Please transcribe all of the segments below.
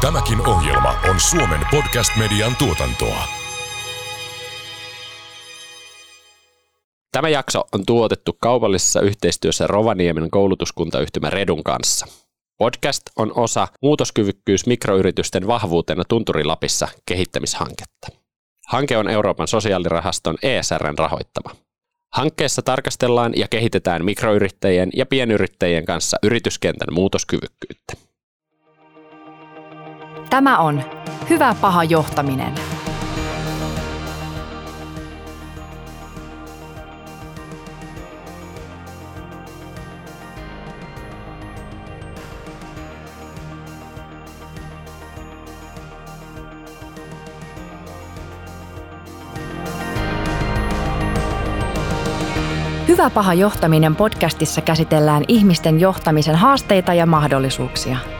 Tämäkin ohjelma on Suomen podcast-median tuotantoa. Tämä jakso on tuotettu kaupallisessa yhteistyössä Rovaniemen koulutuskuntayhtymä Redun kanssa. Podcast on osa muutoskyvykkyys mikroyritysten vahvuutena Tunturilapissa kehittämishanketta. Hanke on Euroopan sosiaalirahaston ESRn rahoittama. Hankkeessa tarkastellaan ja kehitetään mikroyrittäjien ja pienyrittäjien kanssa yrityskentän muutoskyvykkyyttä. Tämä on Hyvä paha johtaminen. Hyvä paha johtaminen podcastissa käsitellään ihmisten johtamisen haasteita ja mahdollisuuksia –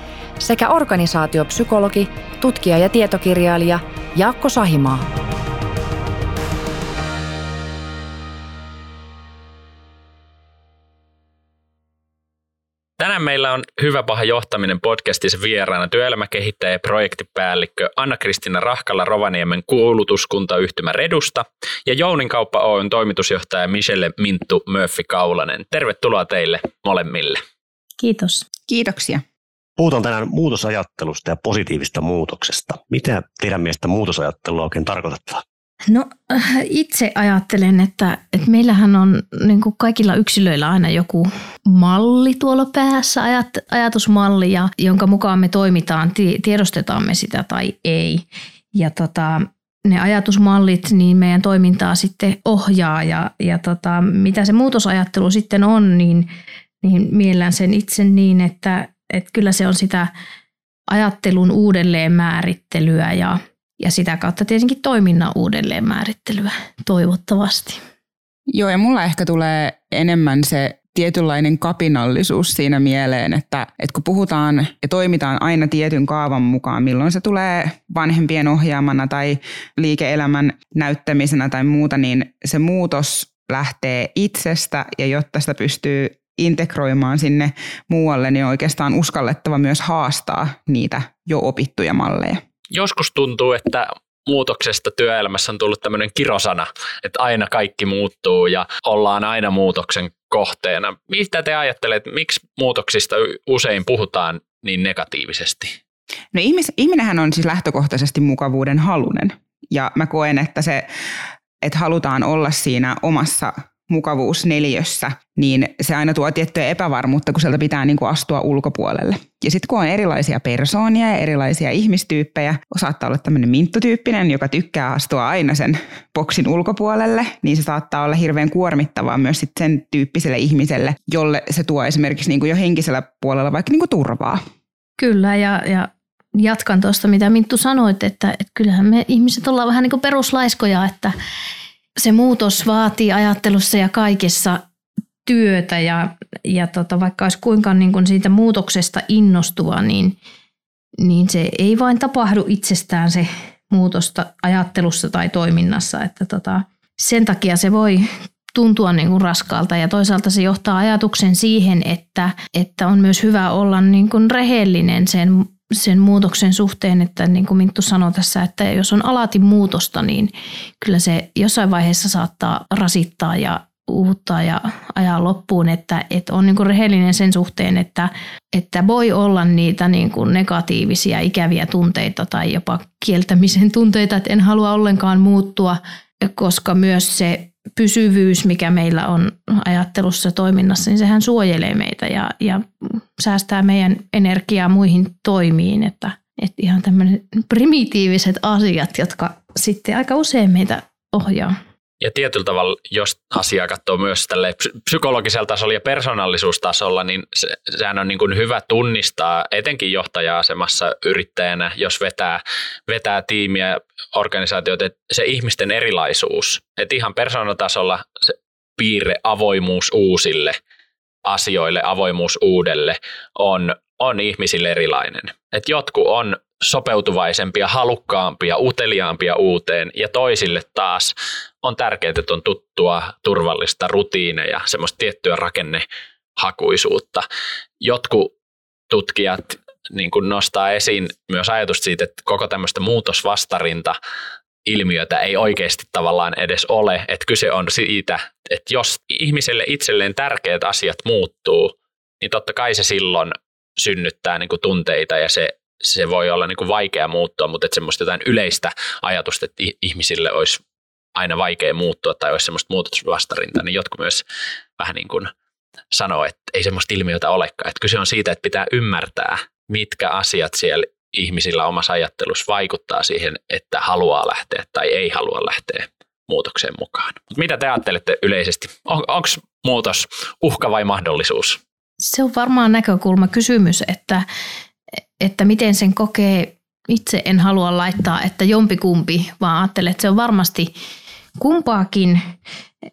sekä organisaatiopsykologi, tutkija ja tietokirjailija Jaakko Sahimaa. Tänään meillä on Hyvä paha johtaminen podcastissa vieraana työelämäkehittäjä ja projektipäällikkö Anna-Kristiina Rahkalla Rovaniemen kuulutuskuntayhtymä Redusta ja Jounin kauppa Oyn toimitusjohtaja Michelle Minttu Murphy Kaulanen. Tervetuloa teille molemmille. Kiitos. Kiitoksia. Puhutaan tänään muutosajattelusta ja positiivista muutoksesta. Mitä teidän mielestä muutosajattelua oikein tarkoittaa? No itse ajattelen, että, että meillähän on niin kuin kaikilla yksilöillä aina joku malli tuolla päässä, ajat, ajatusmalli, ja, jonka mukaan me toimitaan, tiedostetaan me sitä tai ei. Ja tota, ne ajatusmallit niin meidän toimintaa sitten ohjaa ja, ja tota, mitä se muutosajattelu sitten on, niin, niin miellän sen itse niin, että, että kyllä se on sitä ajattelun uudelleenmäärittelyä ja, ja sitä kautta tietenkin toiminnan uudelleenmäärittelyä toivottavasti. Joo, ja mulla ehkä tulee enemmän se tietynlainen kapinallisuus siinä mieleen, että, että kun puhutaan ja toimitaan aina tietyn kaavan mukaan, milloin se tulee vanhempien ohjaamana tai liike-elämän näyttämisenä tai muuta, niin se muutos lähtee itsestä ja jotta sitä pystyy integroimaan sinne muualle, niin oikeastaan uskallettava myös haastaa niitä jo opittuja malleja. Joskus tuntuu, että muutoksesta työelämässä on tullut tämmöinen kirosana, että aina kaikki muuttuu ja ollaan aina muutoksen kohteena. Mitä te ajattelette, miksi muutoksista usein puhutaan niin negatiivisesti? No ihmis, ihminenhän on siis lähtökohtaisesti mukavuuden halunen. Ja mä koen, että se, että halutaan olla siinä omassa mukavuusneliössä, niin se aina tuo tiettyä epävarmuutta, kun sieltä pitää niin kuin astua ulkopuolelle. Ja sitten kun on erilaisia persoonia ja erilaisia ihmistyyppejä, saattaa olla tämmöinen minttotyyppinen, joka tykkää astua aina sen boksin ulkopuolelle, niin se saattaa olla hirveän kuormittavaa myös sit sen tyyppiselle ihmiselle, jolle se tuo esimerkiksi niin kuin jo henkisellä puolella vaikka niin kuin turvaa. Kyllä, ja, ja jatkan tuosta, mitä Minttu sanoit, että, että kyllähän me ihmiset ollaan vähän niin kuin peruslaiskoja, että se muutos vaatii ajattelussa ja kaikessa työtä ja, ja tota, vaikka olisi kuinka niin kuin siitä muutoksesta innostuva, niin, niin se ei vain tapahdu itsestään se muutosta ajattelussa tai toiminnassa. Että tota, sen takia se voi tuntua niin kuin raskaalta ja toisaalta se johtaa ajatuksen siihen, että, että on myös hyvä olla niin kuin rehellinen sen sen muutoksen suhteen, että niin kuin Minttu sanoi tässä, että jos on alati muutosta, niin kyllä se jossain vaiheessa saattaa rasittaa ja uuttaa ja ajaa loppuun, että, että on niin kuin rehellinen sen suhteen, että, että voi olla niitä niin kuin negatiivisia, ikäviä tunteita tai jopa kieltämisen tunteita, että en halua ollenkaan muuttua, koska myös se pysyvyys, mikä meillä on ajattelussa toiminnassa, niin sehän suojelee meitä ja, ja säästää meidän energiaa muihin toimiin, että, että ihan tämmöiset primitiiviset asiat, jotka sitten aika usein meitä ohjaa. Ja tietyllä tavalla, jos asiaa katsoo myös tälle psykologisella tasolla ja persoonallisuustasolla, niin se, sehän on niin kuin hyvä tunnistaa etenkin johtaja-asemassa yrittäjänä, jos vetää, vetää tiimiä, organisaatioita, se ihmisten erilaisuus, että ihan persoonatasolla se piirre avoimuus uusille asioille, avoimuus uudelle on, on ihmisille erilainen. Et jotkut on sopeutuvaisempia, halukkaampia, uteliaampia uuteen ja toisille taas on tärkeää, että on tuttua, turvallista rutiineja, semmoista tiettyä rakennehakuisuutta. Jotkut tutkijat niin kuin nostaa esiin myös ajatus siitä, että koko tämmöistä muutosvastarinta ilmiötä ei oikeasti tavallaan edes ole, että kyse on siitä, että jos ihmiselle itselleen tärkeät asiat muuttuu, niin totta kai se silloin synnyttää niin kuin tunteita ja se, se voi olla niin kuin vaikea muuttua, mutta että semmoista jotain yleistä ajatusta, että ihmisille olisi aina vaikea muuttua tai olisi semmoista muutosvastarinta, niin jotkut myös vähän niin kuin sanoo, että ei semmoista ilmiötä olekaan. Että kyse on siitä, että pitää ymmärtää, mitkä asiat siellä ihmisillä omassa ajattelussa vaikuttaa siihen, että haluaa lähteä tai ei halua lähteä muutokseen mukaan. Mitä te ajattelette yleisesti? On, Onko muutos uhka vai mahdollisuus? Se on varmaan näkökulma kysymys, että, että miten sen kokee. Itse en halua laittaa, että jompi kumpi, vaan ajattelen, että se on varmasti kumpaakin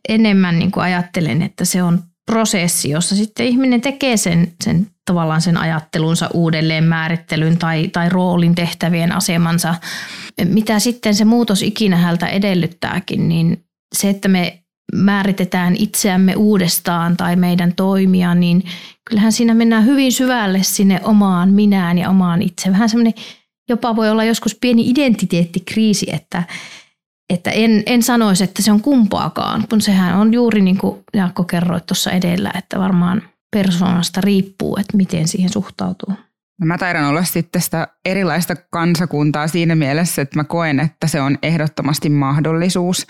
enemmän niin kuin ajattelen, että se on prosessi, jossa sitten ihminen tekee sen, sen tavallaan sen ajattelunsa uudelleen määrittelyn tai, tai roolin tehtävien asemansa. Mitä sitten se muutos ikinä häneltä edellyttääkin, niin se, että me määritetään itseämme uudestaan tai meidän toimia, niin kyllähän siinä mennään hyvin syvälle sinne omaan minään ja omaan itse. Vähän semmoinen jopa voi olla joskus pieni identiteettikriisi, että, että en, en sanoisi, että se on kumpaakaan, kun sehän on juuri niin kuin Jaakko kerroit tuossa edellä, että varmaan persoonasta riippuu, että miten siihen suhtautuu. No mä taidan olla sitten sitä erilaista kansakuntaa siinä mielessä, että mä koen, että se on ehdottomasti mahdollisuus.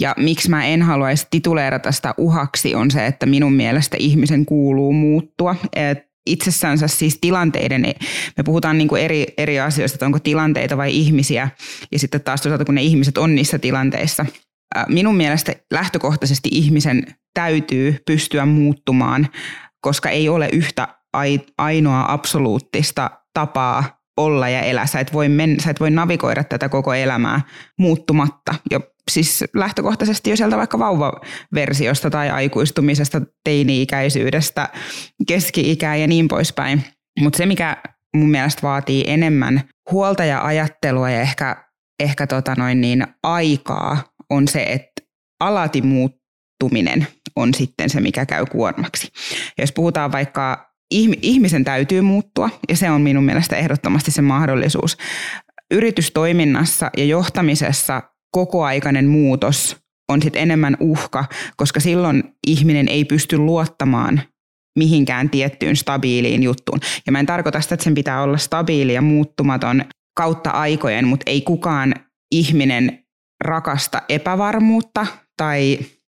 Ja miksi mä en haluaisi tituleerata sitä uhaksi on se, että minun mielestä ihmisen kuuluu muuttua. Et itsessänsä siis tilanteiden, me puhutaan niin kuin eri, eri asioista, että onko tilanteita vai ihmisiä, ja sitten taas toisaalta kun ne ihmiset on niissä tilanteissa. Minun mielestä lähtökohtaisesti ihmisen täytyy pystyä muuttumaan, koska ei ole yhtä ainoa absoluuttista tapaa olla ja elää. Sä et voi, men, sä et voi navigoida tätä koko elämää muuttumatta. Ja siis lähtökohtaisesti jo sieltä vaikka vauvaversiosta tai aikuistumisesta, teini-ikäisyydestä, keski-ikää ja niin poispäin. Mutta se, mikä mun mielestä vaatii enemmän huolta ja ajattelua ja ehkä, ehkä tota noin niin aikaa, on se, että alati muuttuminen on sitten se, mikä käy kuormaksi. Jos puhutaan vaikka ihmisen täytyy muuttua, ja se on minun mielestä ehdottomasti se mahdollisuus. Yritystoiminnassa ja johtamisessa kokoaikainen muutos on sitten enemmän uhka, koska silloin ihminen ei pysty luottamaan mihinkään tiettyyn stabiiliin juttuun. Ja mä en tarkoita sitä, että sen pitää olla stabiili ja muuttumaton kautta aikojen, mutta ei kukaan ihminen rakasta epävarmuutta tai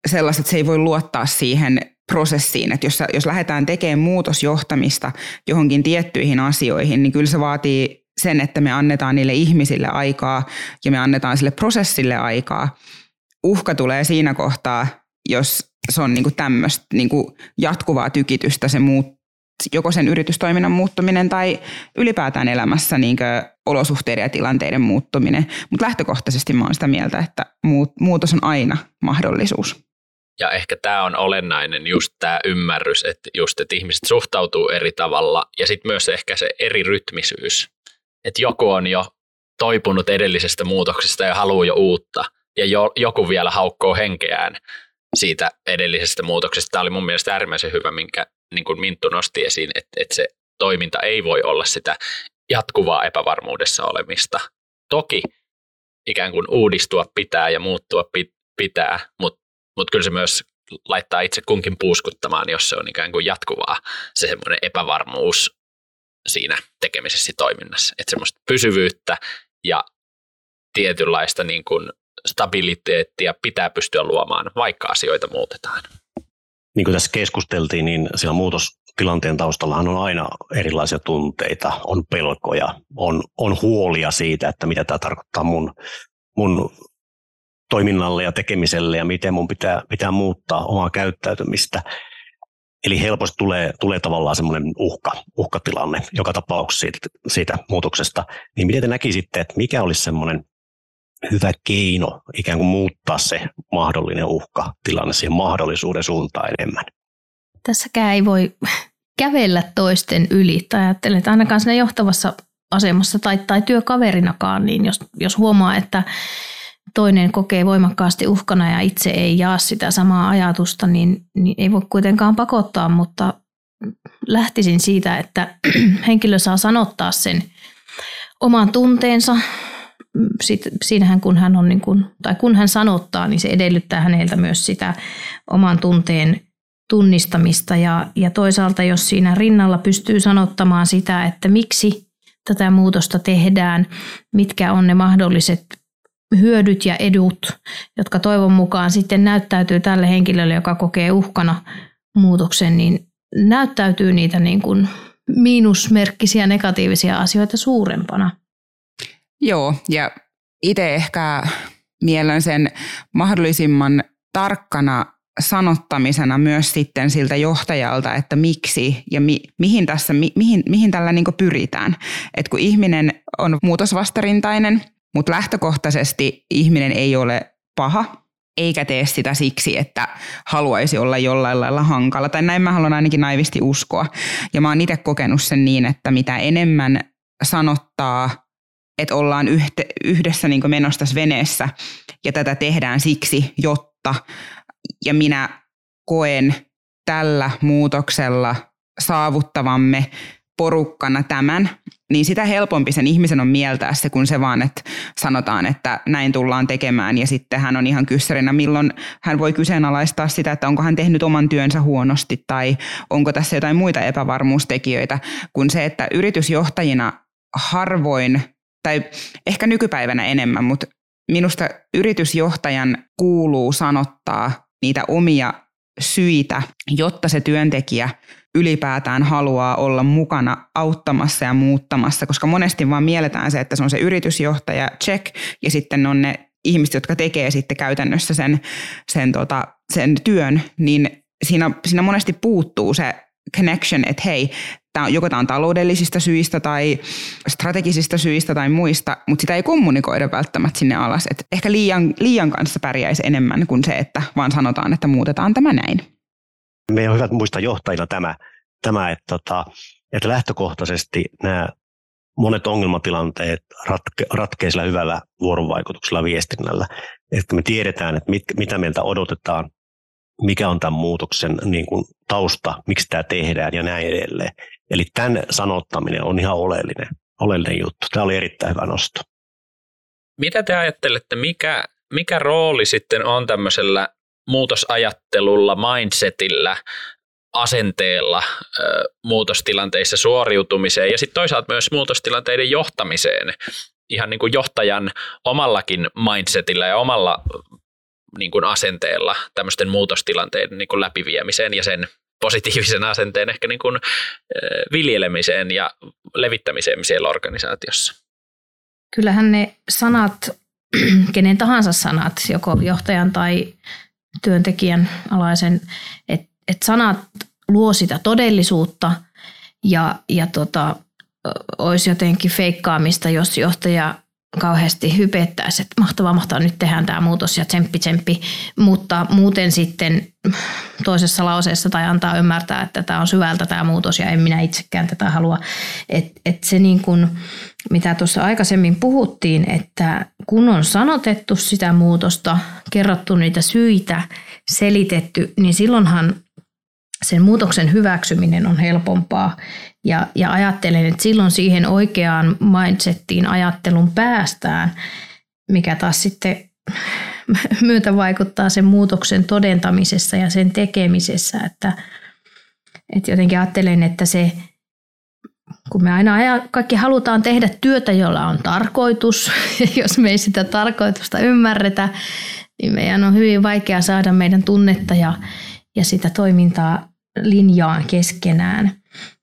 sellaista, että se ei voi luottaa siihen prosessiin, että jos, jos lähdetään tekemään muutosjohtamista johonkin tiettyihin asioihin, niin kyllä se vaatii sen, että me annetaan niille ihmisille aikaa ja me annetaan sille prosessille aikaa. Uhka tulee siinä kohtaa, jos se on niinku tämmöistä niinku jatkuvaa tykitystä se muut, joko sen yritystoiminnan muuttuminen tai ylipäätään elämässä niin olosuhteiden ja tilanteiden muuttuminen. Mutta lähtökohtaisesti mä oon sitä mieltä, että muutos on aina mahdollisuus. Ja ehkä tämä on olennainen just tämä ymmärrys, että just, että ihmiset suhtautuu eri tavalla ja sitten myös ehkä se eri rytmisyys. Että joku on jo toipunut edellisestä muutoksesta ja haluaa jo uutta ja jo, joku vielä haukkoo henkeään siitä edellisestä muutoksesta. Tämä oli mun mielestä äärimmäisen hyvä, minkä niin kuin Minttu nosti esiin, että, että se toiminta ei voi olla sitä jatkuvaa epävarmuudessa olemista. Toki ikään kuin uudistua pitää ja muuttua pitää, mutta mutta kyllä se myös laittaa itse kunkin puuskuttamaan, jos se on ikään kuin jatkuvaa se semmoinen epävarmuus siinä tekemisessä toiminnassa. Että semmoista pysyvyyttä ja tietynlaista niin kuin stabiliteettia pitää pystyä luomaan, vaikka asioita muutetaan. Niin kuin tässä keskusteltiin, niin siellä muutostilanteen taustallahan on aina erilaisia tunteita, on pelkoja, on, on huolia siitä, että mitä tämä tarkoittaa mun, mun toiminnalle ja tekemiselle ja miten mun pitää, pitää muuttaa omaa käyttäytymistä. Eli helposti tulee, tulee tavallaan semmoinen uhka, uhkatilanne joka tapauksessa siitä, siitä muutoksesta. Niin miten te näkisitte, että mikä olisi semmoinen hyvä keino ikään kuin muuttaa se mahdollinen uhkatilanne siihen mahdollisuuden suuntaan enemmän? Tässäkään ei voi kävellä toisten yli. Tai ajattelen, että ainakaan siinä johtavassa asemassa tai, tai työkaverinakaan, niin jos, jos huomaa, että toinen kokee voimakkaasti uhkana ja itse ei jaa sitä samaa ajatusta, niin, niin ei voi kuitenkaan pakottaa, mutta lähtisin siitä, että henkilö saa sanottaa sen oman tunteensa. siinähän kun hän on niin kuin, tai kun hän sanottaa, niin se edellyttää häneltä myös sitä oman tunteen tunnistamista ja, ja toisaalta jos siinä rinnalla pystyy sanottamaan sitä, että miksi tätä muutosta tehdään, mitkä on ne mahdolliset hyödyt ja edut, jotka toivon mukaan sitten näyttäytyy tälle henkilölle, joka kokee uhkana muutoksen, niin näyttäytyy niitä niin kuin miinusmerkkisiä negatiivisia asioita suurempana. Joo, ja itse ehkä mielen sen mahdollisimman tarkkana sanottamisena myös sitten siltä johtajalta, että miksi ja mi, mihin, tässä, mi, mihin, mihin tällä niin pyritään. Et kun ihminen on muutosvastarintainen, mutta lähtökohtaisesti ihminen ei ole paha, eikä tee sitä siksi, että haluaisi olla jollain lailla hankala. Tai näin mä haluan ainakin naivisti uskoa. Ja mä oon itse kokenut sen niin, että mitä enemmän sanottaa, että ollaan yhdessä niin menossa tässä veneessä ja tätä tehdään siksi, jotta ja minä koen tällä muutoksella saavuttavamme porukkana tämän, niin sitä helpompi sen ihmisen on mieltää se, kun se vaan, että sanotaan, että näin tullaan tekemään. Ja sitten hän on ihan kyssärinä, milloin hän voi kyseenalaistaa sitä, että onko hän tehnyt oman työnsä huonosti tai onko tässä jotain muita epävarmuustekijöitä, kun se, että yritysjohtajina harvoin tai ehkä nykypäivänä enemmän, mutta minusta yritysjohtajan kuuluu sanottaa niitä omia syitä, jotta se työntekijä ylipäätään haluaa olla mukana auttamassa ja muuttamassa, koska monesti vaan mielletään se, että se on se yritysjohtaja, check, ja sitten on ne ihmiset, jotka tekee sitten käytännössä sen, sen, tota, sen työn, niin siinä, siinä monesti puuttuu se connection, että hei, tää, joko tämä on taloudellisista syistä tai strategisista syistä tai muista, mutta sitä ei kommunikoida välttämättä sinne alas. Et ehkä liian, liian kanssa pärjäisi enemmän kuin se, että vaan sanotaan, että muutetaan tämä näin. Meidän on hyvä muistaa johtajina tämä, tämä että, tota, että lähtökohtaisesti nämä monet ongelmatilanteet ratke, ratkee sillä hyvällä vuorovaikutuksella viestinnällä. Että me tiedetään, että mit, mitä meiltä odotetaan, mikä on tämän muutoksen niin kuin tausta, miksi tämä tehdään ja näin edelleen. Eli tämän sanottaminen on ihan oleellinen, oleellinen juttu. Tämä oli erittäin hyvä nosto. Mitä te ajattelette, mikä, mikä rooli sitten on tämmöisellä muutosajattelulla, mindsetillä, asenteella muutostilanteissa suoriutumiseen ja sitten toisaalta myös muutostilanteiden johtamiseen ihan niin kuin johtajan omallakin mindsetillä ja omalla niin kuin asenteella tämmöisten muutostilanteiden niin kuin läpiviemiseen ja sen positiivisen asenteen ehkä niin kuin, viljelemiseen ja levittämiseen siellä organisaatiossa. Kyllähän ne sanat, kenen tahansa sanat, joko johtajan tai työntekijän alaisen, että et sanat luo sitä todellisuutta ja, ja tota, olisi jotenkin feikkaamista, jos johtaja kauheasti hypettäisi, että mahtavaa, mahtavaa, nyt tehdään tämä muutos ja tsemppi, tsemppi, mutta muuten sitten toisessa lauseessa tai antaa ymmärtää, että tämä on syvältä tämä muutos ja en minä itsekään tätä halua. Että et se niin kuin, mitä tuossa aikaisemmin puhuttiin, että kun on sanotettu sitä muutosta, kerrottu niitä syitä, selitetty, niin silloinhan sen muutoksen hyväksyminen on helpompaa. Ja, ja ajattelen, että silloin siihen oikeaan mindsettiin ajattelun päästään, mikä taas sitten myötä vaikuttaa sen muutoksen todentamisessa ja sen tekemisessä. Että, että jotenkin ajattelen, että se, kun me aina kaikki halutaan tehdä työtä, jolla on tarkoitus, ja jos me ei sitä tarkoitusta ymmärretä, niin meidän on hyvin vaikea saada meidän tunnetta ja, ja sitä toimintaa linjaan keskenään.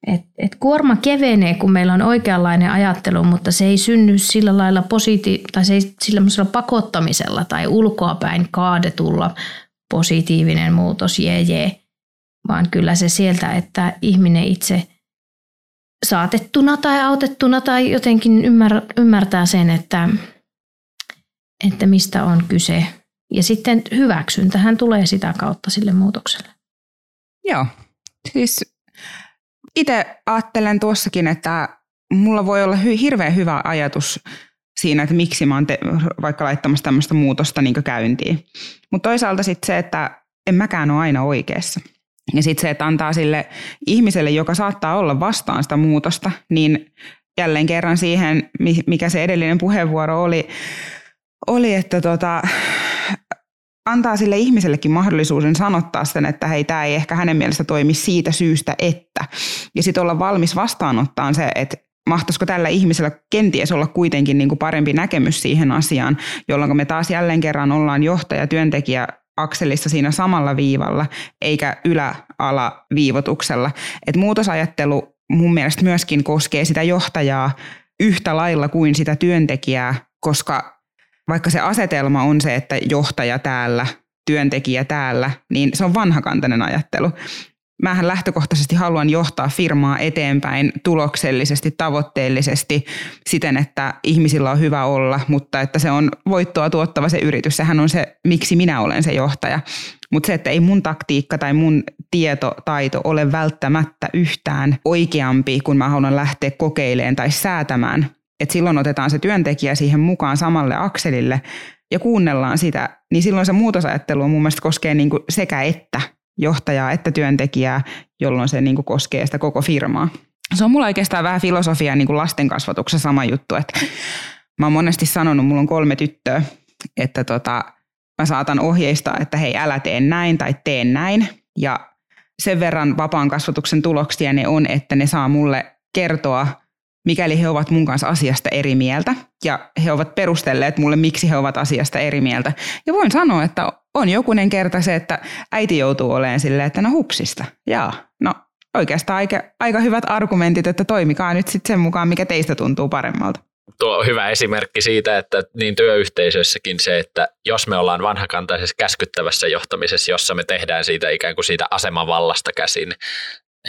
Et, et kuorma kevenee, kun meillä on oikeanlainen ajattelu, mutta se ei synny sillä lailla positi- tai se ei sillä pakottamisella tai ulkoapäin kaadetulla positiivinen muutos, jee, jee, vaan kyllä se sieltä, että ihminen itse saatettuna tai autettuna tai jotenkin ymmär, ymmärtää sen, että, että mistä on kyse. Ja sitten hyväksyntähän tulee sitä kautta sille muutokselle. Joo, siis itse ajattelen tuossakin, että mulla voi olla hy- hirveän hyvä ajatus siinä, että miksi mä oon te- vaikka laittamassa tämmöistä muutosta niin käyntiin. Mutta toisaalta sitten se, että en mäkään ole aina oikeassa. Ja sitten se, että antaa sille ihmiselle, joka saattaa olla vastaan sitä muutosta, niin jälleen kerran siihen, mikä se edellinen puheenvuoro oli, oli että tota, antaa sille ihmisellekin mahdollisuuden sanottaa sen, että hei, tämä ei ehkä hänen mielestä toimi siitä syystä, että. Ja sitten olla valmis vastaanottaan se, että mahtaisiko tällä ihmisellä kenties olla kuitenkin niin kuin parempi näkemys siihen asiaan, jolloin me taas jälleen kerran ollaan johtaja-työntekijä akselissa siinä samalla viivalla, eikä ylä-ala viivotuksella. Et muutosajattelu mun mielestä myöskin koskee sitä johtajaa yhtä lailla kuin sitä työntekijää, koska vaikka se asetelma on se, että johtaja täällä, työntekijä täällä, niin se on vanhakantainen ajattelu. Mähän lähtökohtaisesti haluan johtaa firmaa eteenpäin tuloksellisesti, tavoitteellisesti siten, että ihmisillä on hyvä olla, mutta että se on voittoa tuottava se yritys. Sehän on se, miksi minä olen se johtaja. Mutta se, että ei mun taktiikka tai mun tietotaito ole välttämättä yhtään oikeampi, kun mä haluan lähteä kokeilemaan tai säätämään että silloin otetaan se työntekijä siihen mukaan samalle akselille ja kuunnellaan sitä, niin silloin se muutosajattelu mun mielestä koskee niin kuin sekä että johtajaa että työntekijää, jolloin se niin kuin koskee sitä koko firmaa. Se on mulla oikeastaan vähän filosofia niin kuin lasten kasvatuksessa sama juttu, että mä oon monesti sanonut, mulla on kolme tyttöä, että tota, mä saatan ohjeistaa, että hei älä tee näin tai tee näin. Ja sen verran vapaan kasvatuksen tuloksia ne on, että ne saa mulle kertoa mikäli he ovat mun kanssa asiasta eri mieltä. Ja he ovat perustelleet mulle, miksi he ovat asiasta eri mieltä. Ja voin sanoa, että on jokunen kerta se, että äiti joutuu olemaan silleen, että no hupsista. Jaa, no oikeastaan aika, aika hyvät argumentit, että toimikaa nyt sitten sen mukaan, mikä teistä tuntuu paremmalta. Tuo on hyvä esimerkki siitä, että niin työyhteisössäkin se, että jos me ollaan vanhakantaisessa käskyttävässä johtamisessa, jossa me tehdään siitä ikään kuin siitä asemavallasta käsin,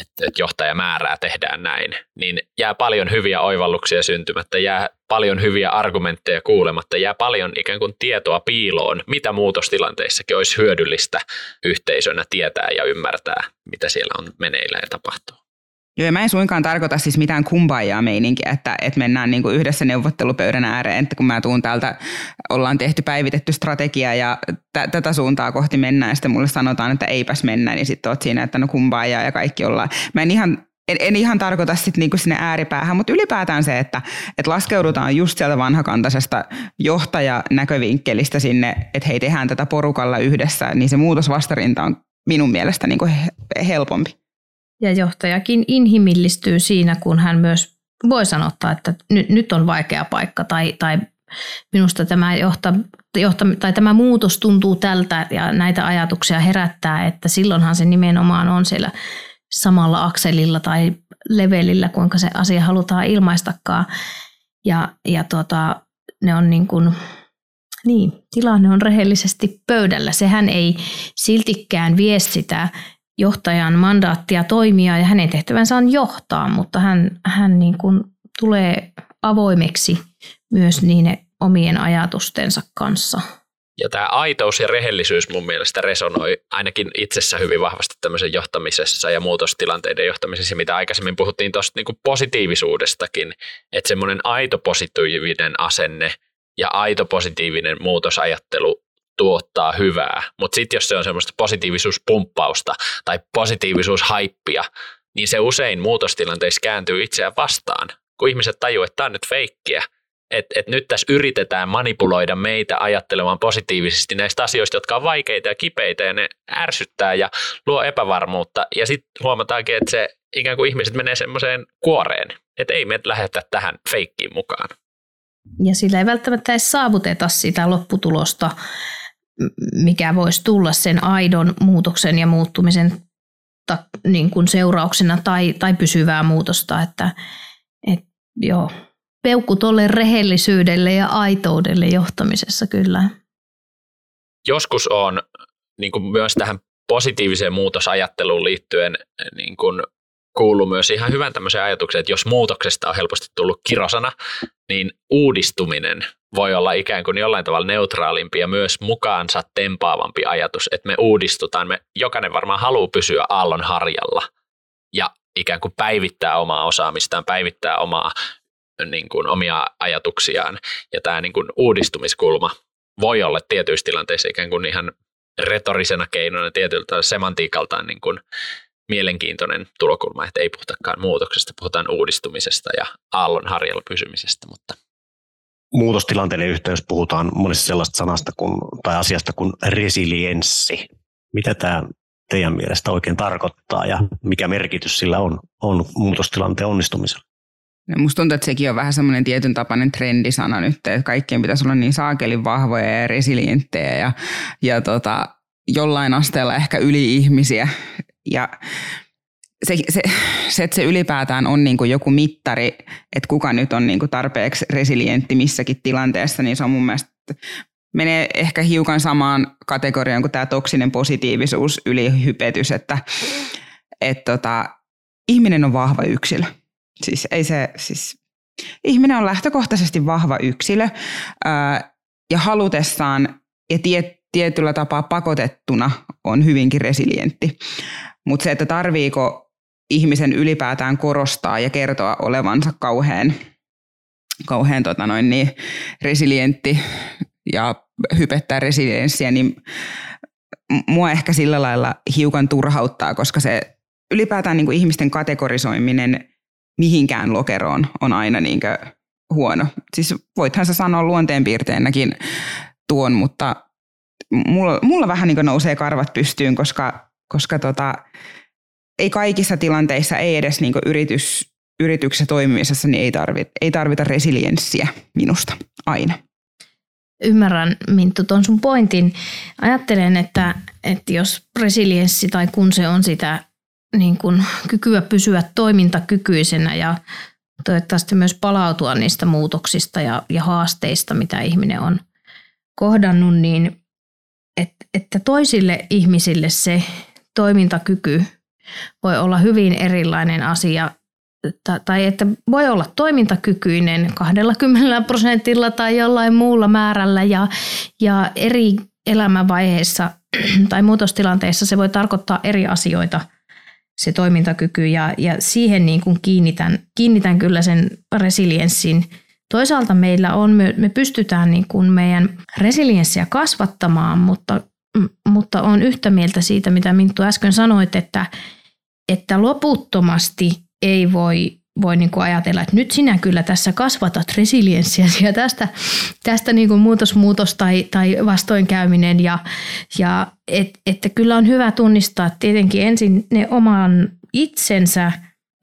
että, että johtaja määrää tehdään näin, niin jää paljon hyviä oivalluksia syntymättä, jää paljon hyviä argumentteja kuulematta, jää paljon ikään kuin tietoa piiloon, mitä muutostilanteissakin olisi hyödyllistä yhteisönä tietää ja ymmärtää, mitä siellä on meneillä ja tapahtuu. Joo, ja mä en suinkaan tarkoita siis mitään kumpaajaa meininkiä, että, että mennään niin kuin yhdessä neuvottelupöydän ääreen, että kun mä tuun täältä, ollaan tehty päivitetty strategia ja t- tätä suuntaa kohti mennään, ja sitten mulle sanotaan, että eipäs mennä, niin sitten oot siinä, että no kumpaajaa ja kaikki ollaan. Mä en ihan en, en ihan tarkoita sitten niinku sinne ääripäähän, mutta ylipäätään se, että, että laskeudutaan just sieltä vanhakantaisesta johtajanäkövinkkelistä sinne, että hei tehdään tätä porukalla yhdessä, niin se muutosvastarinta on minun mielestä niinku helpompi. Ja johtajakin inhimillistyy siinä, kun hän myös voi sanottaa, että nyt, nyt on vaikea paikka tai, tai minusta tämä, johta, johta, tai tämä muutos tuntuu tältä ja näitä ajatuksia herättää, että silloinhan se nimenomaan on siellä samalla akselilla tai levelillä, kuinka se asia halutaan ilmaistakaan. Ja, ja tuota, ne on niin kuin, niin, tilanne on rehellisesti pöydällä. Sehän ei siltikään vie sitä johtajan mandaattia toimia ja hänen tehtävänsä on johtaa, mutta hän, hän niin kuin tulee avoimeksi myös niin omien ajatustensa kanssa. Ja tämä aitous ja rehellisyys mun mielestä resonoi ainakin itsessä hyvin vahvasti tämmöisen johtamisessa ja muutostilanteiden johtamisessa, mitä aikaisemmin puhuttiin tuosta niin positiivisuudestakin, että semmoinen aito positiivinen asenne ja aito positiivinen muutosajattelu tuottaa hyvää, mutta sitten jos se on semmoista positiivisuuspumppausta tai positiivisuushaippia, niin se usein muutostilanteissa kääntyy itseään vastaan, kun ihmiset tajuavat, että tämä on nyt feikkiä, että et nyt tässä yritetään manipuloida meitä ajattelemaan positiivisesti näistä asioista, jotka on vaikeita ja kipeitä ja ne ärsyttää ja luo epävarmuutta. Ja sitten huomataankin, että se ikään kuin ihmiset menee semmoiseen kuoreen, että ei me lähetä tähän feikkiin mukaan. Ja sillä ei välttämättä edes saavuteta sitä lopputulosta, mikä voisi tulla sen aidon muutoksen ja muuttumisen niin kuin seurauksena tai, tai pysyvää muutosta, että et, joo, peukku tuolle rehellisyydelle ja aitoudelle johtamisessa kyllä. Joskus on niin kuin myös tähän positiiviseen muutosajatteluun liittyen niin kuin kuuluu myös ihan hyvän tämmöisen ajatuksen, että jos muutoksesta on helposti tullut kirosana, niin uudistuminen voi olla ikään kuin jollain tavalla neutraalimpi ja myös mukaansa tempaavampi ajatus, että me uudistutaan. Me, jokainen varmaan haluaa pysyä aallon harjalla ja ikään kuin päivittää omaa osaamistaan, päivittää omaa, niin kuin, omia ajatuksiaan. Ja tämä niin kuin uudistumiskulma voi olla tietyissä tilanteissa ikään kuin ihan retorisena keinona tietyltä semantiikaltaan niin kuin mielenkiintoinen tulokulma, että ei puhutakaan muutoksesta, puhutaan uudistumisesta ja aallon harjalla pysymisestä, mutta muutostilanteiden yhteydessä puhutaan monesti sellaista sanasta kuin, tai asiasta kuin resilienssi. Mitä tämä teidän mielestä oikein tarkoittaa ja mikä merkitys sillä on, on muutostilanteen onnistumisella? No, musta tuntuu, että sekin on vähän semmoinen tietyn tapainen trendisana nyt, että kaikkien pitäisi olla niin saakelin vahvoja ja resilienttejä ja, ja tota, jollain asteella ehkä yli-ihmisiä. Ja se, se, se, että se ylipäätään on niin kuin joku mittari, että kuka nyt on niin kuin tarpeeksi resilientti missäkin tilanteessa, niin se on mun mielestä menee ehkä hiukan samaan kategoriaan kuin tämä toksinen positiivisuus, ylihypetys, että et tota, ihminen on vahva yksilö. Siis ei se, siis ihminen on lähtökohtaisesti vahva yksilö ää, ja halutessaan ja tie, tietyllä tapaa pakotettuna on hyvinkin resilientti. Mutta se, että tarviiko ihmisen ylipäätään korostaa ja kertoa olevansa kauhean, kauhean tota noin, niin, resilientti ja hypettää resilienssiä, niin mua ehkä sillä lailla hiukan turhauttaa, koska se ylipäätään niin kuin ihmisten kategorisoiminen mihinkään lokeroon on aina niin kuin huono. Siis voithan sä sanoa luonteenpiirteenäkin tuon, mutta mulla, mulla vähän niin nousee karvat pystyyn, koska, koska tota, ei kaikissa tilanteissa, ei edes niin yritys, yrityksessä toimimisessa, niin ei tarvita, ei tarvita resilienssiä minusta aina. Ymmärrän Minttu tuon sun pointin. Ajattelen, että, että jos resilienssi tai kun se on sitä niin kuin kykyä pysyä toimintakykyisenä ja toivottavasti myös palautua niistä muutoksista ja, ja haasteista, mitä ihminen on kohdannut, niin että, että toisille ihmisille se toimintakyky voi olla hyvin erilainen asia tai että voi olla toimintakykyinen 20 prosentilla tai jollain muulla määrällä ja, ja eri elämänvaiheissa tai muutostilanteissa se voi tarkoittaa eri asioita se toimintakyky ja, ja siihen niin kuin kiinnitän, kiinnitän kyllä sen resilienssin. Toisaalta meillä on, me, me pystytään niin kuin meidän resilienssiä kasvattamaan, mutta mutta on yhtä mieltä siitä, mitä Minttu äsken sanoit, että, että loputtomasti ei voi, voi niin kuin ajatella, että nyt sinä kyllä tässä kasvatat resilienssiä ja tästä, tästä niin kuin muutos, muutos tai, tai vastoinkäyminen ja, ja et, että kyllä on hyvä tunnistaa tietenkin ensin ne oman itsensä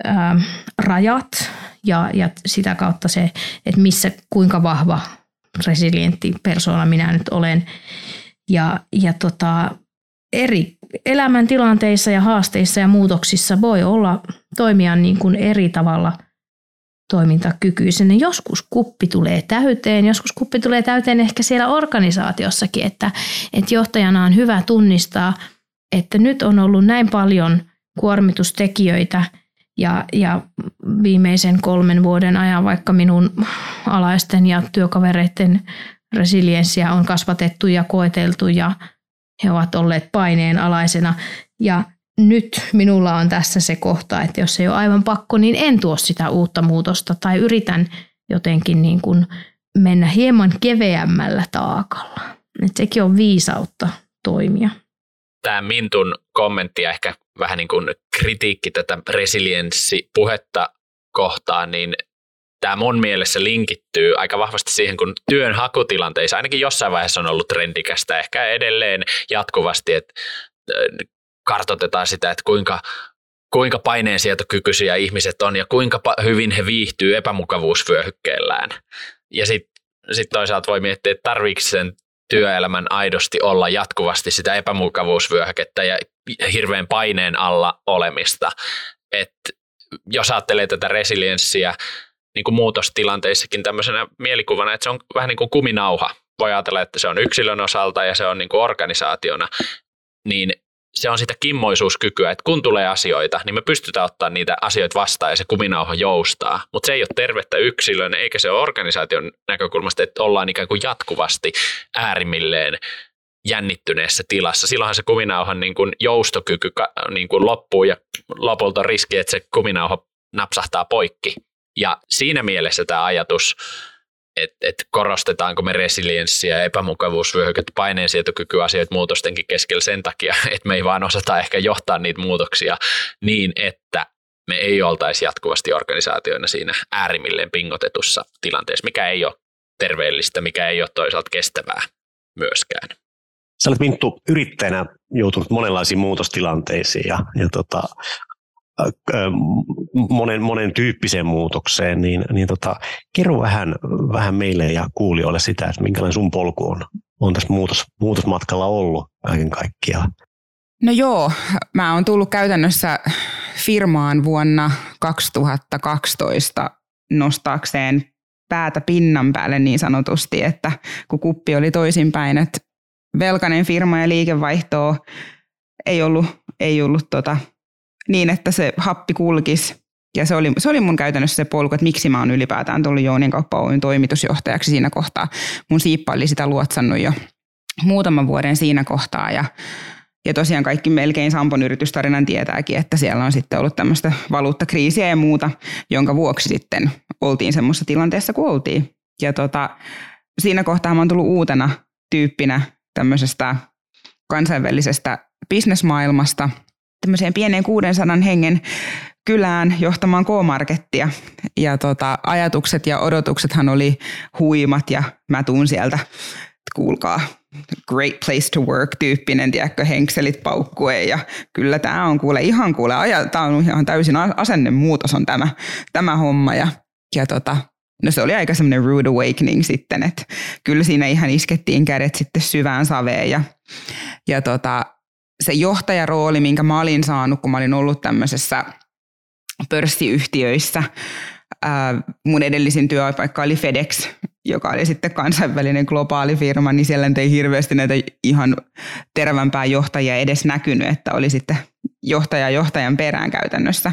ää, rajat ja, ja sitä kautta se, että missä kuinka vahva resilientti persoona minä nyt olen ja, ja tota, eri elämäntilanteissa ja haasteissa ja muutoksissa voi olla toimia niin kuin eri tavalla toimintakykyisenä. Joskus kuppi tulee täyteen, joskus kuppi tulee täyteen ehkä siellä organisaatiossakin, että, että johtajana on hyvä tunnistaa, että nyt on ollut näin paljon kuormitustekijöitä ja, ja viimeisen kolmen vuoden ajan vaikka minun alaisten ja työkavereiden resilienssiä on kasvatettu ja koeteltu ja he ovat olleet paineen alaisena. Ja nyt minulla on tässä se kohta, että jos ei ole aivan pakko, niin en tuo sitä uutta muutosta tai yritän jotenkin niin kuin mennä hieman keveämmällä taakalla. Et sekin on viisautta toimia. Tämä Mintun kommentti ja ehkä vähän niin kuin kritiikki tätä resilienssipuhetta kohtaan, niin tämä mun mielessä linkittyy aika vahvasti siihen, kun työn hakutilanteissa ainakin jossain vaiheessa on ollut trendikästä, ehkä edelleen jatkuvasti, että kartoitetaan sitä, että kuinka, kuinka paineensietokykyisiä ihmiset on ja kuinka hyvin he viihtyy epämukavuusvyöhykkeellään. Ja sitten sit toisaalta voi miettiä, että tarviiko sen työelämän aidosti olla jatkuvasti sitä epämukavuusvyöhykettä ja hirveän paineen alla olemista. Et jos ajattelee tätä resilienssiä niin kuin muutostilanteissakin tämmöisenä mielikuvana, että se on vähän niin kuin kuminauha. Voi ajatella, että se on yksilön osalta ja se on niin kuin organisaationa, niin se on sitä kimmoisuuskykyä, että kun tulee asioita, niin me pystytään ottaa niitä asioita vastaan ja se kuminauha joustaa. Mutta se ei ole tervettä yksilön eikä se ole organisaation näkökulmasta, että ollaan ikään kuin jatkuvasti äärimmilleen jännittyneessä tilassa. Silloinhan se kuminauhan niin kuin joustokyky niin kuin loppuu ja lopulta riski, että se kuminauha napsahtaa poikki. Ja siinä mielessä tämä ajatus että et korostetaanko me resilienssiä epämukavuusvyöhykettä, paineensietokyky asioita muutostenkin keskellä sen takia, että me ei vaan osata ehkä johtaa niitä muutoksia niin, että me ei oltaisi jatkuvasti organisaatioina siinä äärimmilleen pingotetussa tilanteessa, mikä ei ole terveellistä, mikä ei ole toisaalta kestävää myöskään. Sä olet Minttu yrittäjänä joutunut monenlaisiin muutostilanteisiin ja, ja tota, monen, monen tyyppiseen muutokseen, niin, niin tota, kerro vähän, vähän meille ja kuulijoille sitä, että minkälainen sun polku on, on tässä muutos, muutosmatkalla ollut kaiken kaikkiaan. No joo, mä oon tullut käytännössä firmaan vuonna 2012 nostaakseen päätä pinnan päälle niin sanotusti, että kun kuppi oli toisinpäin, että velkainen firma ja liikevaihtoa ei ollut, ei ollut tota, niin, että se happi kulkisi. Ja se oli, se oli mun käytännössä se polku, että miksi mä oon ylipäätään tullut Jounin kauppa Oyn toimitusjohtajaksi siinä kohtaa. Mun siippa oli sitä luotsannut jo muutaman vuoden siinä kohtaa ja ja tosiaan kaikki melkein Sampon yritystarinan tietääkin, että siellä on sitten ollut tämmöistä valuuttakriisiä ja muuta, jonka vuoksi sitten oltiin semmoisessa tilanteessa kuin oltiin. Ja tota, siinä kohtaa mä oon tullut uutena tyyppinä tämmöisestä kansainvälisestä bisnesmaailmasta tämmöiseen pieneen 600 hengen kylään johtamaan K-markettia. Ja tota, ajatukset ja odotuksethan oli huimat ja mä tuun sieltä, kuulkaa, great place to work tyyppinen, tiedätkö, henkselit paukkue ja kyllä tämä on kuule ihan kuule, tämä on ihan täysin asennemuutos on tämä, tämä homma ja, ja tota, No se oli aika semmoinen rude awakening sitten, että kyllä siinä ihan iskettiin kädet sitten syvään saveen ja, ja tota, se johtajarooli, minkä mä olin saanut, kun mä olin ollut tämmöisessä pörssiyhtiöissä, ää, mun edellisin työpaikka oli FedEx, joka oli sitten kansainvälinen globaali firma, niin siellä ei hirveästi näitä ihan terävämpää johtajia edes näkynyt, että oli sitten johtaja johtajan perään käytännössä.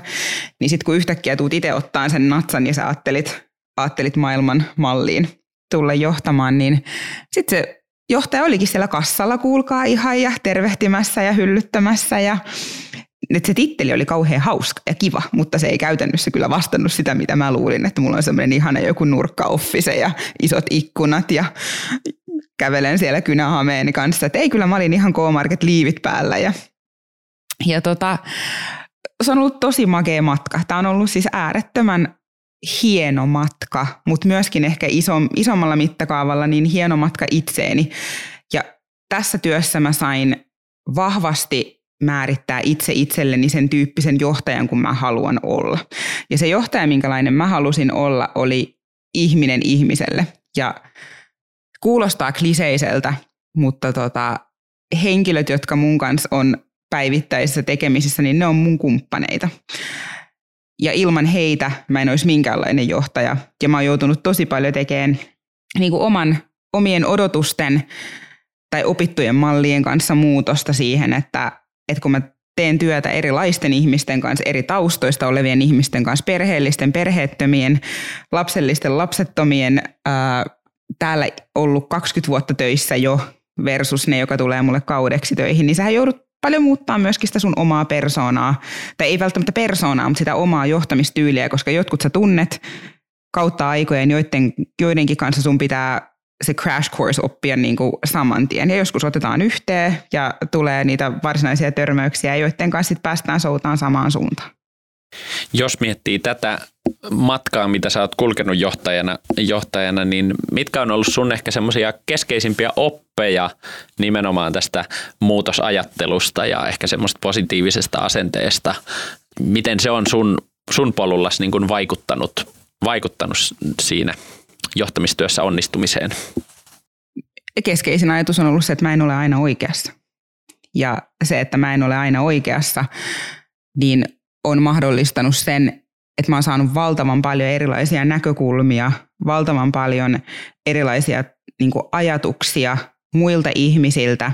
Niin sitten kun yhtäkkiä tuut itse ottaan sen natsan ja sä ajattelit, ajattelit maailman malliin tulla johtamaan, niin sitten se johtaja olikin siellä kassalla, kuulkaa ihan ja tervehtimässä ja hyllyttämässä ja nyt se titteli oli kauhean hauska ja kiva, mutta se ei käytännössä kyllä vastannut sitä, mitä mä luulin, että mulla on semmoinen ihana joku nurkkaoffise ja isot ikkunat ja kävelen siellä kynähameeni kanssa. Että ei kyllä, mä olin ihan K-Market liivit päällä ja, ja tota, se on ollut tosi makea matka. Tämä on ollut siis äärettömän hieno matka, mutta myöskin ehkä iso, isommalla mittakaavalla niin hieno matka itseeni. Ja tässä työssä mä sain vahvasti määrittää itse itselleni sen tyyppisen johtajan, kun mä haluan olla. Ja se johtaja, minkälainen mä halusin olla, oli ihminen ihmiselle. Ja kuulostaa kliseiseltä, mutta tota, henkilöt, jotka mun kanssa on päivittäisissä tekemisissä, niin ne on mun kumppaneita ja ilman heitä mä en olisi minkäänlainen johtaja. Ja mä oon joutunut tosi paljon tekemään niin kuin oman, omien odotusten tai opittujen mallien kanssa muutosta siihen, että, että kun mä teen työtä erilaisten ihmisten kanssa, eri taustoista olevien ihmisten kanssa, perheellisten, perheettömien, lapsellisten, lapsettomien, ää, täällä ollut 20 vuotta töissä jo versus ne, joka tulee mulle kaudeksi töihin, niin sä joudut paljon muuttaa myöskin sitä sun omaa persoonaa, tai ei välttämättä persoonaa, mutta sitä omaa johtamistyyliä, koska jotkut sä tunnet kautta aikojen, joiden, joidenkin kanssa sun pitää se crash course oppia niin kuin saman tien. Ja joskus otetaan yhteen ja tulee niitä varsinaisia törmäyksiä, joiden kanssa sit päästään soutaan samaan suuntaan. Jos miettii tätä matkaa, mitä sä oot kulkenut johtajana, johtajana niin mitkä on ollut sun ehkä semmoisia keskeisimpiä oppeja nimenomaan tästä muutosajattelusta ja ehkä semmoista positiivisesta asenteesta? Miten se on sun, sun polullas niin vaikuttanut, vaikuttanut siinä johtamistyössä onnistumiseen? keskeisin ajatus on ollut se, että mä en ole aina oikeassa. Ja se, että mä en ole aina oikeassa, niin on mahdollistanut sen, että mä oon saanut valtavan paljon erilaisia näkökulmia, valtavan paljon erilaisia niin kuin ajatuksia muilta ihmisiltä.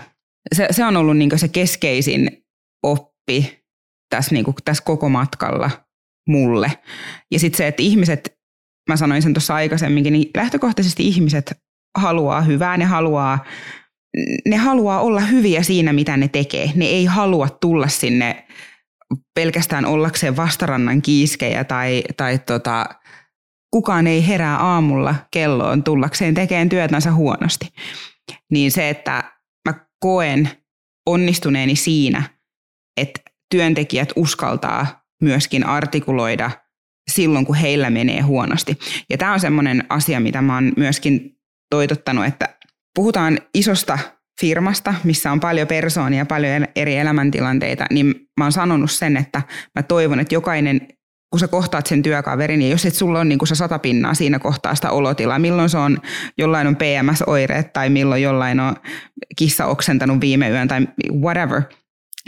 Se, se on ollut niin kuin se keskeisin oppi tässä, niin kuin, tässä koko matkalla mulle. Ja sitten se, että ihmiset, mä sanoin sen tuossa aikaisemminkin, niin lähtökohtaisesti ihmiset haluaa hyvää, ne haluaa, ne haluaa olla hyviä siinä, mitä ne tekee. Ne ei halua tulla sinne pelkästään ollakseen vastarannan kiiskejä tai, tai tota, kukaan ei herää aamulla kelloon tullakseen tekemään työtänsä huonosti. Niin se, että mä koen onnistuneeni siinä, että työntekijät uskaltaa myöskin artikuloida silloin, kun heillä menee huonosti. Ja tämä on semmoinen asia, mitä mä oon myöskin toitottanut, että puhutaan isosta firmasta, missä on paljon persoonia, paljon eri elämäntilanteita, niin mä oon sanonut sen, että mä toivon, että jokainen kun sä kohtaat sen työkaverin, niin jos et sulla on niin kuin se sata pinnaa siinä kohtaa sitä olotilaa, milloin se on, jollain on PMS-oireet tai milloin jollain on kissa oksentanut viime yön tai whatever,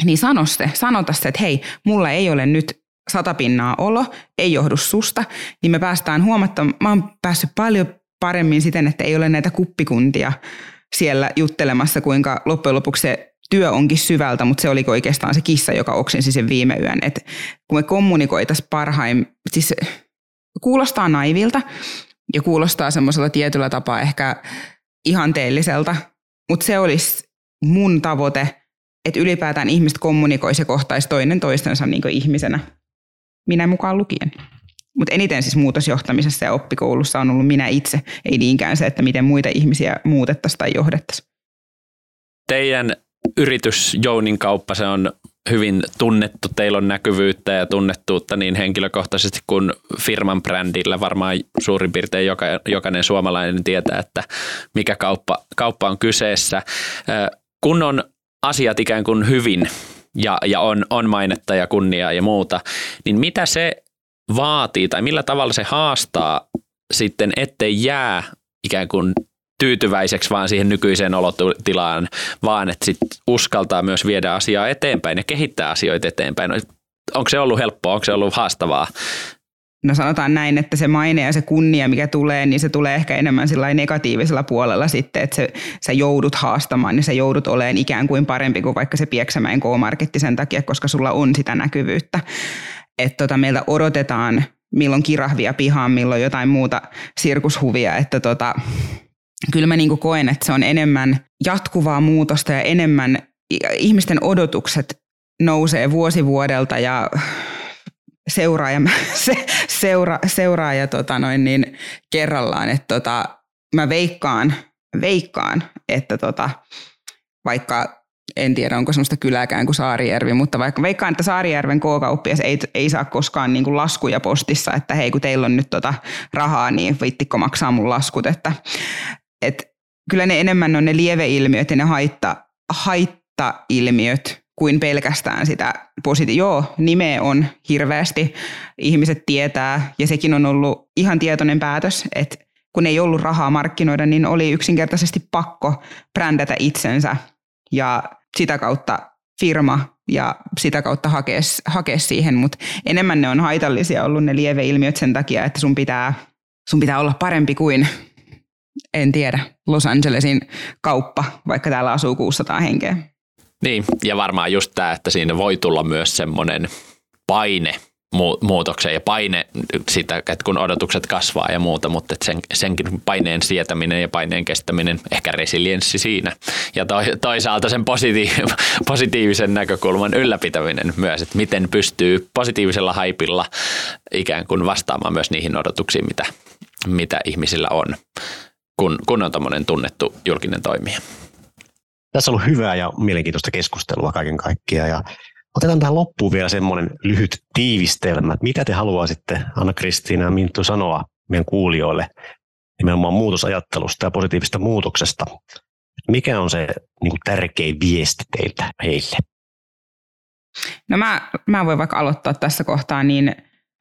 niin sano se, sanota se, että hei, mulla ei ole nyt sata pinnaa olo, ei johdu susta, niin me päästään huomattamaan, mä oon päässyt paljon paremmin siten, että ei ole näitä kuppikuntia siellä juttelemassa, kuinka loppujen lopuksi se työ onkin syvältä, mutta se oli oikeastaan se kissa, joka oksensi sen viime yön. Et kun me kommunikoitaisiin parhain, siis kuulostaa naivilta ja kuulostaa semmoisella tietyllä tapaa ehkä ihanteelliselta, mutta se olisi mun tavoite, että ylipäätään ihmiset kommunikoisi ja kohtaisi toinen toistensa niin ihmisenä, minä mukaan lukien. Mutta eniten siis muutosjohtamisessa ja oppikoulussa on ollut minä itse, ei niinkään se, että miten muita ihmisiä muutettaisiin tai johdettaisiin. Teidän yritys Jounin kauppa, se on hyvin tunnettu, teillä on näkyvyyttä ja tunnettuutta niin henkilökohtaisesti kuin firman brändillä. Varmaan suurin piirtein joka, jokainen suomalainen tietää, että mikä kauppa, kauppa on kyseessä. Kun on asiat ikään kuin hyvin ja, ja on, on mainetta ja kunniaa ja muuta, niin mitä se vaatii tai millä tavalla se haastaa sitten, ettei jää ikään kuin tyytyväiseksi vaan siihen nykyiseen olotilaan, vaan että sit uskaltaa myös viedä asiaa eteenpäin ja kehittää asioita eteenpäin. Onko se ollut helppoa, onko se ollut haastavaa? No sanotaan näin, että se maine ja se kunnia, mikä tulee, niin se tulee ehkä enemmän sillä negatiivisella puolella sitten, että se, sä joudut haastamaan ja sä joudut olemaan ikään kuin parempi kuin vaikka se Pieksämäen K-marketti sen takia, koska sulla on sitä näkyvyyttä. Että tota, meiltä odotetaan milloin kirahvia pihaan, milloin jotain muuta sirkushuvia, että tota, kyllä mä niin koen, että se on enemmän jatkuvaa muutosta ja enemmän ihmisten odotukset nousee vuosi vuodelta ja seuraaja, se, seura, seuraaja tota noin niin, kerrallaan. Että tota, mä veikkaan, veikkaan, että tota, vaikka en tiedä onko semmoista kyläkään kuin Saarijärvi, mutta vaikka veikkaan, että Saarijärven K-kauppias ei, ei saa koskaan niin kuin laskuja postissa, että hei kun teillä on nyt tota rahaa, niin viittikko maksaa mun laskut, että et kyllä ne enemmän on ne lieveilmiöt ja ne haitta, haittailmiöt kuin pelkästään sitä positiivista. Joo, nimeä on hirveästi, ihmiset tietää ja sekin on ollut ihan tietoinen päätös, että kun ei ollut rahaa markkinoida, niin oli yksinkertaisesti pakko brändätä itsensä ja sitä kautta firma ja sitä kautta hakea, hakea siihen, mutta enemmän ne on haitallisia ollut ne lieveilmiöt sen takia, että sun pitää, sun pitää olla parempi kuin en tiedä, Los Angelesin kauppa, vaikka täällä asuu 600 henkeä. Niin, ja varmaan just tämä, että siinä voi tulla myös semmoinen paine muutokseen ja paine sitä, että kun odotukset kasvaa ja muuta, mutta sen, senkin paineen sietäminen ja paineen kestäminen, ehkä resilienssi siinä. Ja to, toisaalta sen positiiv- positiivisen näkökulman ylläpitäminen myös, että miten pystyy positiivisella haipilla ikään kuin vastaamaan myös niihin odotuksiin, mitä, mitä ihmisillä on kun, kun on tämmöinen tunnettu julkinen toimija. Tässä on ollut hyvää ja mielenkiintoista keskustelua kaiken kaikkiaan. Ja otetaan tähän loppuun vielä semmoinen lyhyt tiivistelmä. Että mitä te haluaisitte, Anna-Kristiina ja Minttu, sanoa meidän kuulijoille nimenomaan muutosajattelusta ja positiivista muutoksesta? Mikä on se niin kuin tärkein viesti teiltä heille? No mä, mä voin vaikka aloittaa tässä kohtaa, niin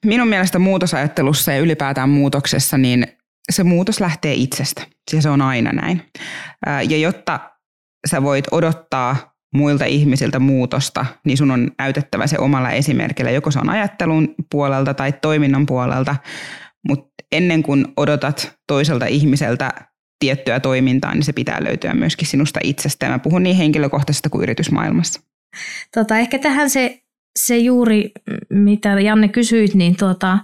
minun mielestä muutosajattelussa ja ylipäätään muutoksessa, niin se muutos lähtee itsestä. Ja se on aina näin. Ja jotta sä voit odottaa muilta ihmisiltä muutosta, niin sun on näytettävä se omalla esimerkillä. Joko se on ajattelun puolelta tai toiminnan puolelta, mutta ennen kuin odotat toiselta ihmiseltä tiettyä toimintaa, niin se pitää löytyä myöskin sinusta itsestä. mä puhun niin henkilökohtaisesta kuin yritysmaailmassa. Tota, ehkä tähän se, se juuri, mitä Janne kysyit, niin tuota,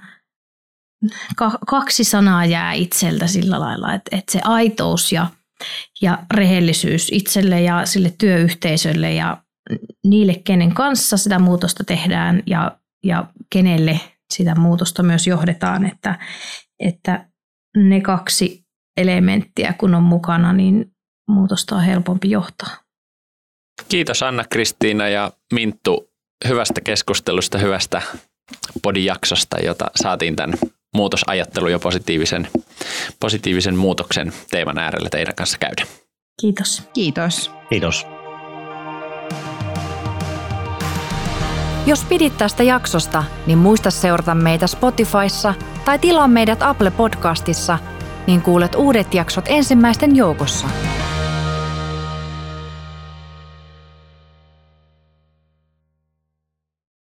kaksi sanaa jää itseltä sillä lailla, että, että se aitous ja, ja rehellisyys itselle ja sille työyhteisölle ja niille, kenen kanssa sitä muutosta tehdään ja, ja kenelle sitä muutosta myös johdetaan, että, että ne kaksi elementtiä kun on mukana, niin muutosta on helpompi johtaa. Kiitos Anna-Kristiina ja Minttu hyvästä keskustelusta, hyvästä podijaksosta, jota saatiin tämän muutosajattelu ja positiivisen, positiivisen muutoksen teeman äärellä teidän kanssa käydä. Kiitos. Kiitos. Kiitos. Jos pidit tästä jaksosta, niin muista seurata meitä Spotifyssa tai tilaa meidät Apple Podcastissa, niin kuulet uudet jaksot ensimmäisten joukossa.